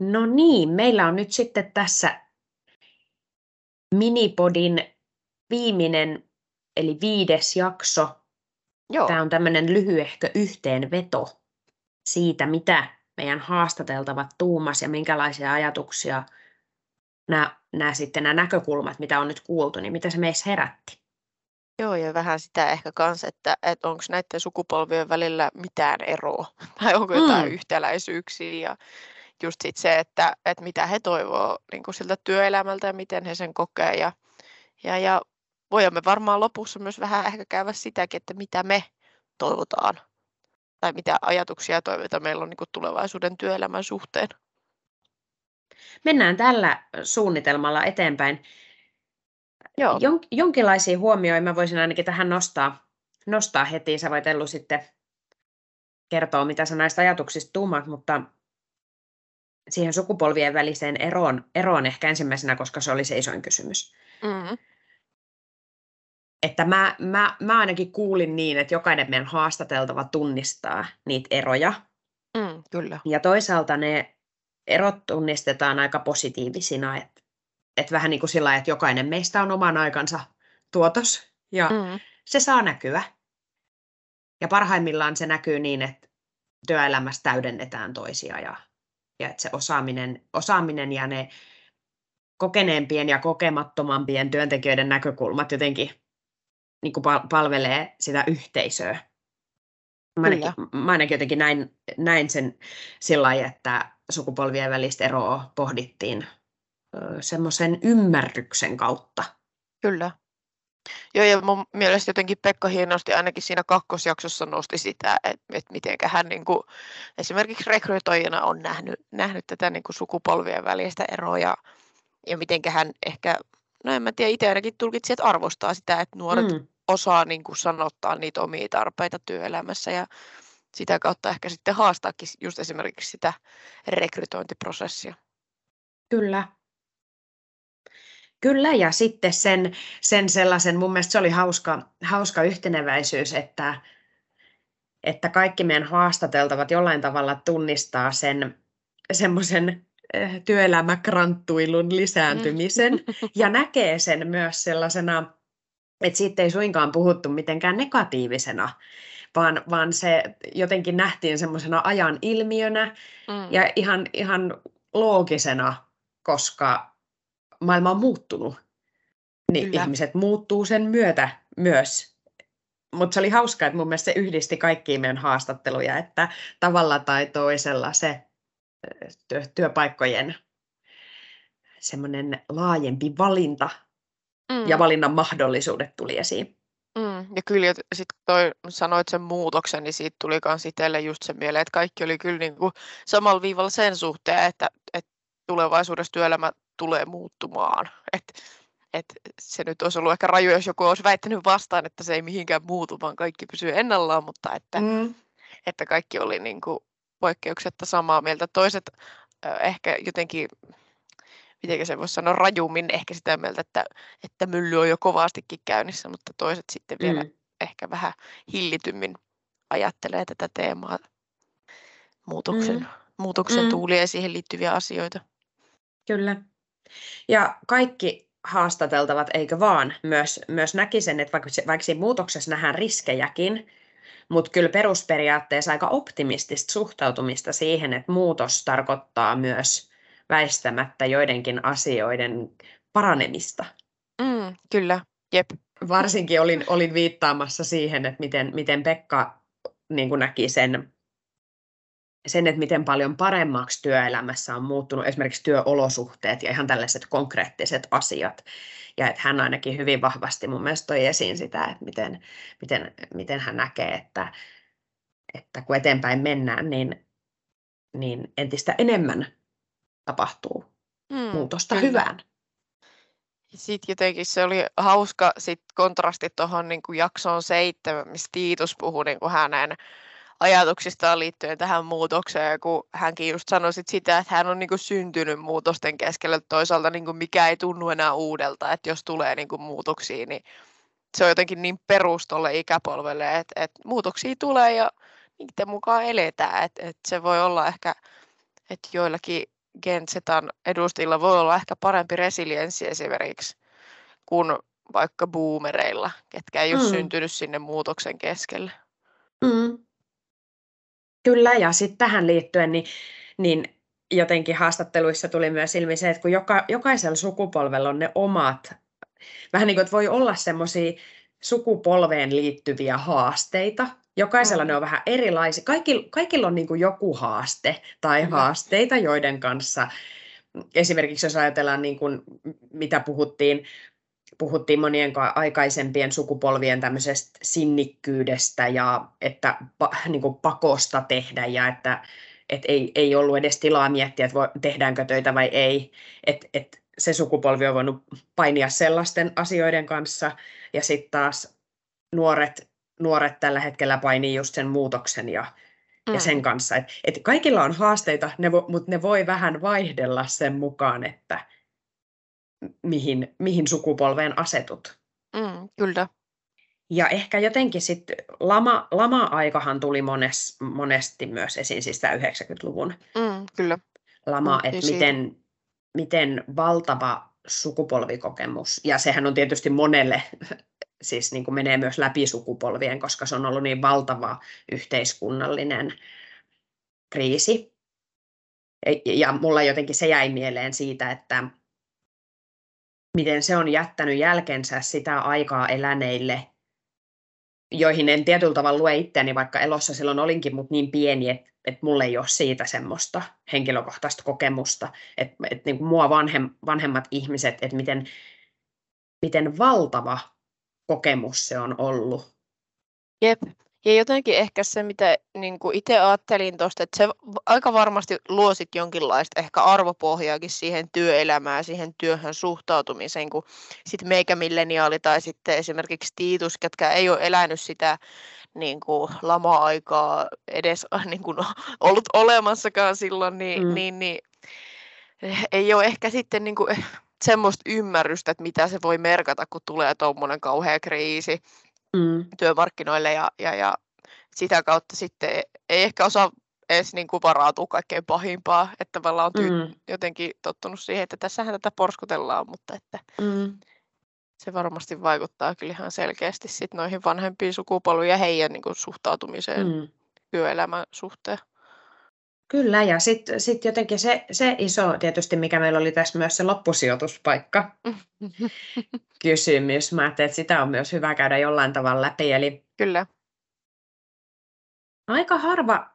No niin, meillä on nyt sitten tässä minipodin viimeinen, eli viides jakso. Joo. Tämä on tämmöinen lyhyehkö yhteenveto siitä, mitä meidän haastateltavat tuumas ja minkälaisia ajatuksia nämä, nämä, sitten, nämä näkökulmat, mitä on nyt kuultu, niin mitä se meissä herätti. Joo, ja vähän sitä ehkä kanssa, että, että onko näiden sukupolvien välillä mitään eroa, tai onko jotain mm. yhtäläisyyksiä, ja just sit se, että, että mitä he toivoo niin kuin siltä työelämältä ja miten he sen kokee, ja, ja, ja voimme varmaan lopussa myös vähän ehkä käydä sitäkin, että mitä me toivotaan, tai mitä ajatuksia ja toiveita meillä on niin kuin tulevaisuuden työelämän suhteen. Mennään tällä suunnitelmalla eteenpäin. Joo. Jon, jonkinlaisia huomioita mä voisin ainakin tähän nostaa, nostaa heti. Sä voit Ellu sitten kertoa, mitä sä näistä ajatuksista tuumat, mutta siihen sukupolvien väliseen eroon, eroon ehkä ensimmäisenä, koska se oli se isoin kysymys. Mm-hmm. Että mä, mä, mä ainakin kuulin niin, että jokainen meidän haastateltava tunnistaa niitä eroja. Mm, kyllä. Ja toisaalta ne erot tunnistetaan aika positiivisina, että että vähän niin kuin sillä että jokainen meistä on oman aikansa tuotos ja mm. se saa näkyä. Ja parhaimmillaan se näkyy niin, että työelämässä täydennetään toisia ja, ja että se osaaminen, osaaminen ja ne kokeneempien ja kokemattomampien työntekijöiden näkökulmat jotenkin niin kuin palvelee sitä yhteisöä. Mä ainakin, mä ainakin jotenkin näin, näin sen sillä lailla, että sukupolvien välistä eroa pohdittiin semmoisen ymmärryksen kautta. Kyllä. Joo, ja mun mielestä jotenkin Pekka hienosti ainakin siinä kakkosjaksossa nosti sitä, että, että miten hän niin kuin, esimerkiksi rekrytoijana on nähnyt, nähnyt tätä niin kuin sukupolvien välistä eroa ja, ja miten hän ehkä, no en mä tiedä, itse ainakin tulkitsi, että arvostaa sitä, että nuoret mm. osaa niin kuin sanottaa niitä omia tarpeita työelämässä ja sitä kautta ehkä sitten haastaakin just esimerkiksi sitä rekrytointiprosessia. Kyllä, Kyllä, ja sitten sen, sen sellaisen, mun mielestä se oli hauska, hauska yhteneväisyys, että, että kaikki meidän haastateltavat jollain tavalla tunnistaa sen semmoisen eh, työelämäkranttuilun lisääntymisen mm. ja näkee sen myös sellaisena, että siitä ei suinkaan puhuttu mitenkään negatiivisena, vaan, vaan se jotenkin nähtiin semmoisena ajan ilmiönä mm. ja ihan, ihan loogisena, koska maailma on muuttunut, niin Kyllä. ihmiset muuttuu sen myötä myös. Mutta se oli hauskaa, että mun mielestä se yhdisti kaikkiin meidän haastatteluja, että tavalla tai toisella se työ, työpaikkojen semmoinen laajempi valinta mm. ja valinnan mahdollisuudet tuli esiin. Mm, ja kyllä, sitten toi sanoit sen muutoksen, niin siitä tuli myös itselle just se mieleen, että kaikki oli kyllä niin kuin samalla viivalla sen suhteen, että, että tulevaisuudessa työelämä tulee muuttumaan. Et, et se nyt olisi ollut ehkä raju, jos joku olisi väittänyt vastaan, että se ei mihinkään muutu, vaan kaikki pysyy ennallaan, mutta että, mm. että kaikki oli niin kuin poikkeuksetta samaa mieltä. Toiset ehkä jotenkin, miten se voisi sanoa, rajummin ehkä sitä mieltä, että, että mylly on jo kovastikin käynnissä, mutta toiset sitten vielä mm. ehkä vähän hillitymmin ajattelee tätä teemaa, muutoksen, mm. muutoksen mm. tuulia ja siihen liittyviä asioita. Kyllä. Ja kaikki haastateltavat, eikö vaan, myös, myös näki sen, että vaikka, vaikka siinä muutoksessa nähdään riskejäkin, mutta kyllä perusperiaatteessa aika optimistista suhtautumista siihen, että muutos tarkoittaa myös väistämättä joidenkin asioiden paranemista. Mm, kyllä, jep. Varsinkin olin, olin viittaamassa siihen, että miten, miten Pekka niin näki sen sen, että miten paljon paremmaksi työelämässä on muuttunut esimerkiksi työolosuhteet ja ihan tällaiset konkreettiset asiat. Ja että hän ainakin hyvin vahvasti mun mielestä toi esiin sitä, että miten, miten, miten hän näkee, että, että kun eteenpäin mennään, niin, niin entistä enemmän tapahtuu hmm, muutosta kyllä. hyvään. Sitten jotenkin se oli hauska sit kontrasti tuohon niin jaksoon seitsemän, missä Tiitus puhui niin kuin hänen ajatuksistaan liittyen tähän muutokseen, kun hänkin just sanoi sit sitä, että hän on niin kuin syntynyt muutosten keskellä, toisaalta niin kuin mikä ei tunnu enää uudelta, että jos tulee niin kuin muutoksia, niin se on jotenkin niin perus tuolle ikäpolvelle, että, että muutoksia tulee ja niiden mukaan eletään, että, että se voi olla ehkä, että joillakin Gen Zetan edustajilla voi olla ehkä parempi resilienssi esimerkiksi kuin vaikka boomereilla, ketkä ei ole mm. syntynyt sinne muutoksen keskelle. Mm. Kyllä, ja sitten tähän liittyen, niin, niin jotenkin haastatteluissa tuli myös ilmi se, että kun joka, jokaisella sukupolvella on ne omat, vähän niin kuin, että voi olla semmoisia sukupolveen liittyviä haasteita. Jokaisella mm. ne on vähän erilaisia. Kaikilla, kaikilla on niin kuin joku haaste tai haasteita, joiden kanssa esimerkiksi jos ajatellaan, niin kuin, mitä puhuttiin, puhuttiin monien aikaisempien sukupolvien tämmöisestä sinnikkyydestä ja että niin kuin pakosta tehdä ja että et ei, ei ollut edes tilaa miettiä, että tehdäänkö töitä vai ei. Et, et se sukupolvi on voinut painia sellaisten asioiden kanssa ja sitten taas nuoret, nuoret tällä hetkellä painii just sen muutoksen ja, mm. ja sen kanssa. Et, et kaikilla on haasteita, ne vo, mutta ne voi vähän vaihdella sen mukaan, että mihin, mihin sukupolveen asetut. Mm, kyllä. Ja ehkä jotenkin sitten lama, lama-aikahan tuli mones, monesti myös esiin, siis tämä 90-luvun mm, kyllä. lama, mm, että miten, miten valtava sukupolvikokemus, ja sehän on tietysti monelle, siis niin kuin menee myös läpi sukupolvien, koska se on ollut niin valtava yhteiskunnallinen kriisi. Ja mulla jotenkin se jäi mieleen siitä, että miten se on jättänyt jälkensä sitä aikaa eläneille, joihin en tietyllä tavalla lue itseäni, vaikka elossa silloin olinkin, mutta niin pieni, että, että mulla ei ole siitä semmoista henkilökohtaista kokemusta, että, että niin mua vanhem, vanhemmat ihmiset, että miten, miten valtava kokemus se on ollut. Jep, ja jotenkin ehkä se, mitä niin kuin itse ajattelin tuosta, että se aika varmasti luo sit jonkinlaista ehkä arvopohjaakin siihen työelämään, siihen työhön suhtautumiseen, kun sitten meikä milleniaali tai sitten esimerkiksi Tiitus, ketkä ei ole elänyt sitä niin kuin lama-aikaa edes niin kuin ollut olemassakaan silloin, niin, mm. niin, niin ei ole ehkä sitten niin kuin semmoista ymmärrystä, että mitä se voi merkata, kun tulee tuommoinen kauhea kriisi mm. työmarkkinoille ja, ja, ja sitä kautta sitten ei ehkä osaa edes niin kuin varautua kaikkein pahimpaa, että tavallaan on tyy- mm. jotenkin tottunut siihen, että tässähän tätä porskutellaan, mutta että mm. se varmasti vaikuttaa kyllä ihan selkeästi sit noihin vanhempiin sukupolviin ja heidän niin kuin suhtautumiseen mm. työelämän suhteen. Kyllä, ja sitten sit jotenkin se, se iso tietysti, mikä meillä oli tässä myös se loppusijoituspaikka kysymys. Mä ajattelin, että sitä on myös hyvä käydä jollain tavalla läpi. Eli Kyllä. Aika harva,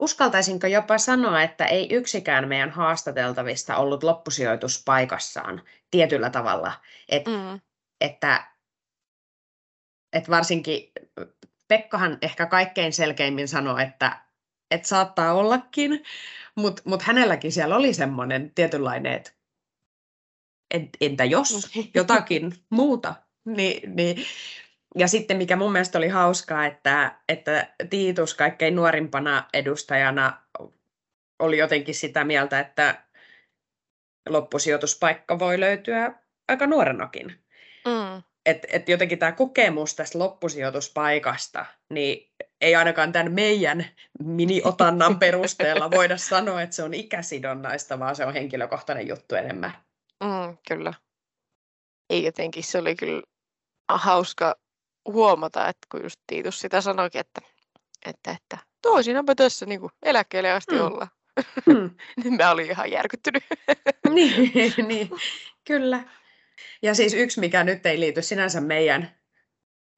uskaltaisinko jopa sanoa, että ei yksikään meidän haastateltavista ollut loppusijoituspaikassaan tietyllä tavalla. Et, mm. Että, että varsinkin Pekkahan ehkä kaikkein selkeimmin sanoi, että että saattaa ollakin, mutta mut hänelläkin siellä oli semmoinen tietynlainen, että entä jos jotakin muuta, niin, niin ja sitten mikä mun mielestä oli hauskaa, että, että Tiitus kaikkein nuorimpana edustajana oli jotenkin sitä mieltä, että loppusijoituspaikka voi löytyä aika nuorenakin. Mm. Et, et jotenkin tämä kokemus tästä loppusijoituspaikasta, niin ei ainakaan tämän meidän mini-otannan perusteella voida sanoa, että se on ikäsidonnaista, vaan se on henkilökohtainen juttu enemmän. Mm, kyllä. Ei jotenkin, se oli kyllä hauska huomata, että kun just Tiitus sitä sanoikin, että, että, että toisinaanpa tässä niin kuin eläkkeelle asti mm. olla. Mm. niin mä olin ihan järkyttynyt. niin, niin, kyllä. Ja siis yksi, mikä nyt ei liity sinänsä meidän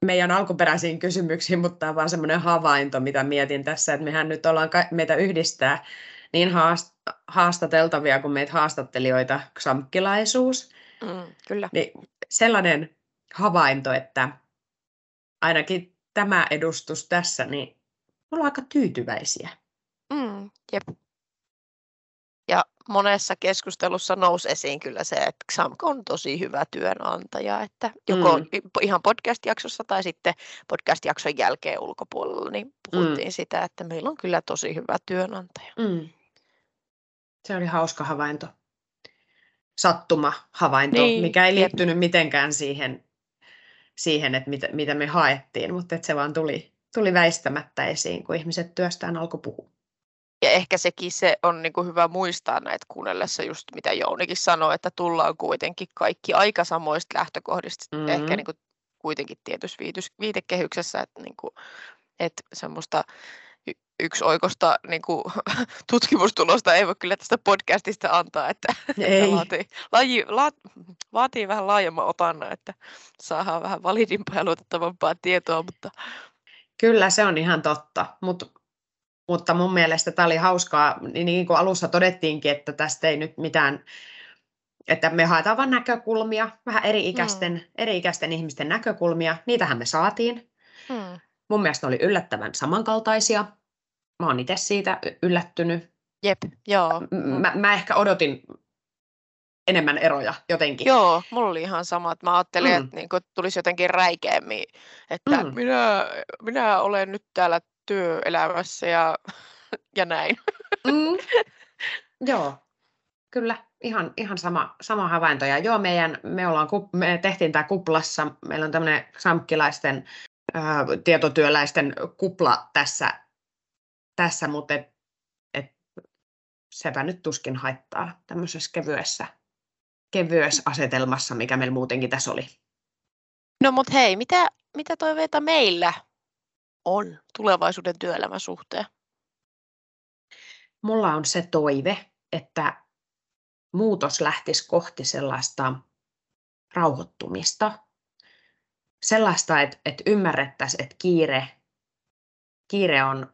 meidän alkuperäisiin kysymyksiin, mutta tämä on vaan semmoinen havainto, mitä mietin tässä, että mehän nyt ollaan, meitä yhdistää niin haastateltavia kuin meitä haastattelijoita xamkkilaisuus. Mm, kyllä. Niin sellainen havainto, että ainakin tämä edustus tässä, niin ollaan aika tyytyväisiä. Mm, jep monessa keskustelussa nousi esiin kyllä se, että XAMK on tosi hyvä työnantaja, että joko mm. ihan podcast-jaksossa tai sitten podcast-jakson jälkeen ulkopuolella, niin puhuttiin mm. sitä, että meillä on kyllä tosi hyvä työnantaja. Mm. Se oli hauska havainto. Sattuma havainto, niin. mikä ei liittynyt mitenkään siihen, siihen että mitä, mitä me haettiin, mutta että se vaan tuli, tuli väistämättä esiin, kun ihmiset työstään alkoi puhua. Ja ehkä sekin se on niin kuin hyvä muistaa näitä kuunnellessa just mitä Jounikin sanoi, että tullaan kuitenkin kaikki aika samoista lähtökohdista, mm-hmm. ehkä niin kuin kuitenkin tietyssä viitekehyksessä, että, niin kuin, että semmoista yksi oikosta niin kuin, tutkimustulosta ei voi kyllä tästä podcastista antaa, että, ei. että vaatii, laji, la, vaatii vähän laajemman otanna, että saadaan vähän validimpaa ja luotettavampaa tietoa. Mutta... Kyllä se on ihan totta, Mut, mutta mun mielestä tämä oli hauskaa, niin, kuin alussa todettiinkin, että tästä ei nyt mitään että me haetaan vain näkökulmia, vähän eri-ikäisten, mm. eri-ikäisten ihmisten näkökulmia. Niitähän me saatiin. Mm. Mun mielestä ne oli yllättävän samankaltaisia mä oon itse siitä yllättynyt. Jep, joo. Mä, mä ehkä odotin enemmän eroja jotenkin. Joo, mulla oli ihan sama, että mä ajattelin, mm. että niin tulisi jotenkin räikeämmin, että mm. minä, minä olen nyt täällä työelämässä ja, ja näin. Mm. Joo, kyllä, ihan, ihan sama, sama havainto. Ja joo, meidän, me, ollaan, me tehtiin tämä kuplassa, meillä on tämmöinen samkkilaisten ää, tietotyöläisten kupla tässä tässä, mutta et, et, sepä nyt tuskin haittaa tämmöisessä kevyessä, kevyessä asetelmassa, mikä meillä muutenkin tässä oli. No mutta hei, mitä, mitä toiveita meillä on tulevaisuuden työelämän suhteen? Mulla on se toive, että muutos lähtisi kohti sellaista rauhoittumista, sellaista, että, että ymmärrettäisiin, että kiire, kiire on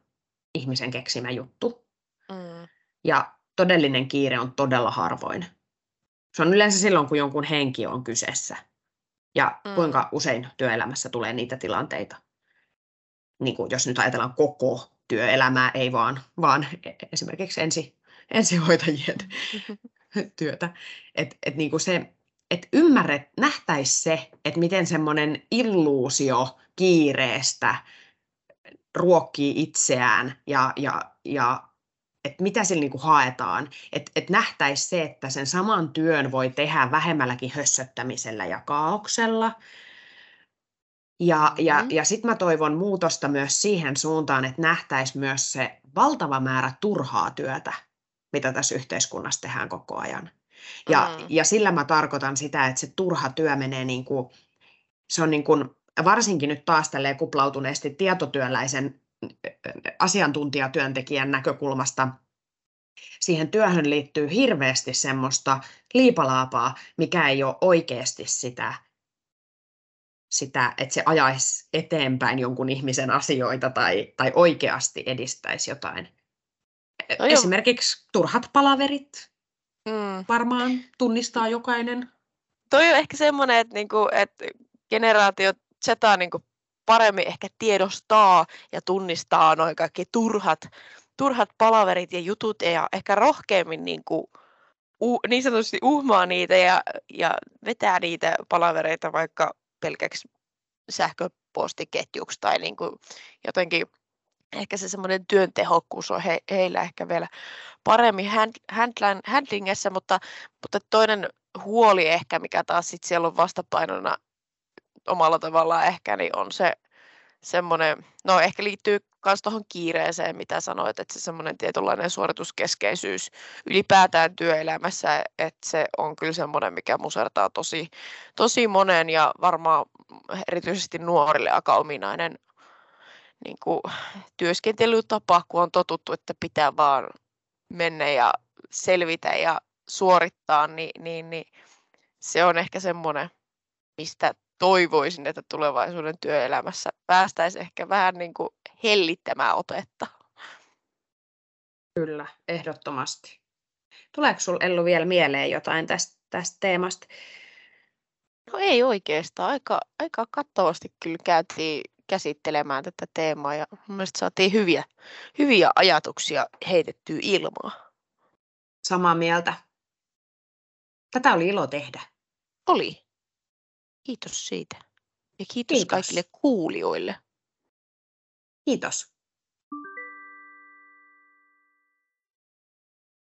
ihmisen keksimä juttu. Mm. Ja todellinen kiire on todella harvoin. Se on yleensä silloin, kun jonkun henki on kyseessä. Ja mm. kuinka usein työelämässä tulee niitä tilanteita. Niin kuin jos nyt ajatellaan koko työelämää, ei vaan, vaan e-, esimerkiksi ensi, ensihoitajien työtä. Että et niin kuin se, että ymmärret, nähtäisi se, että miten semmoinen illuusio kiireestä ruokkii itseään ja, ja, ja että mitä sillä niin kuin haetaan. Että et nähtäisi se, että sen saman työn voi tehdä vähemmälläkin hössöttämisellä ja kaauksella. Ja, ja, ja sitten mä toivon muutosta myös siihen suuntaan, että nähtäisi myös se valtava määrä turhaa työtä, mitä tässä yhteiskunnassa tehdään koko ajan. Ja, mm. ja sillä mä tarkoitan sitä, että se turha työ menee niin kuin, se on niin kuin varsinkin nyt taas tälleen kuplautuneesti tietotyöläisen asiantuntijatyöntekijän näkökulmasta siihen työhön liittyy hirveästi semmoista liipalaapaa, mikä ei ole oikeasti sitä, sitä että se ajaisi eteenpäin jonkun ihmisen asioita tai, tai oikeasti edistäisi jotain. No Esimerkiksi turhat palaverit mm. varmaan tunnistaa jokainen. Toi on ehkä semmoinen, että, niinku, että generaatiot Zetaa niin kuin paremmin ehkä tiedostaa ja tunnistaa noin kaikki turhat, turhat palaverit ja jutut ja ehkä rohkeammin niin, kuin, uh, niin sanotusti uhmaa niitä ja, ja vetää niitä palavereita vaikka pelkäksi sähköpostiketjuksi tai niin kuin jotenkin ehkä se semmoinen työn tehokkuus on he, heillä ehkä vielä paremmin hand, handlan, handlingessä, mutta, mutta toinen huoli ehkä, mikä taas sit siellä on vastapainona omalla tavallaan ehkä, niin on se semmoinen, no ehkä liittyy myös tuohon kiireeseen, mitä sanoit, että se semmoinen tietynlainen suorituskeskeisyys ylipäätään työelämässä, että se on kyllä semmoinen, mikä musertaa tosi, tosi monen ja varmaan erityisesti nuorille aika ominainen niin kuin, työskentelytapa, kun on totuttu, että pitää vaan mennä ja selvitä ja suorittaa, niin, niin, niin se on ehkä semmoinen, mistä toivoisin, että tulevaisuuden työelämässä päästäisiin ehkä vähän niin kuin hellittämään otetta. Kyllä, ehdottomasti. Tuleeko sinulle Ellu vielä mieleen jotain tästä, tästä teemasta? No ei oikeastaan. Aika, aika kattavasti kyllä käytiin käsittelemään tätä teemaa ja mielestäni saatiin hyviä, hyviä ajatuksia heitettyä ilmaa. Samaa mieltä. Tätä oli ilo tehdä. Oli. Kiitos siitä. Ja kiitos, kiitos. kaikille kuulijoille. Kiitos.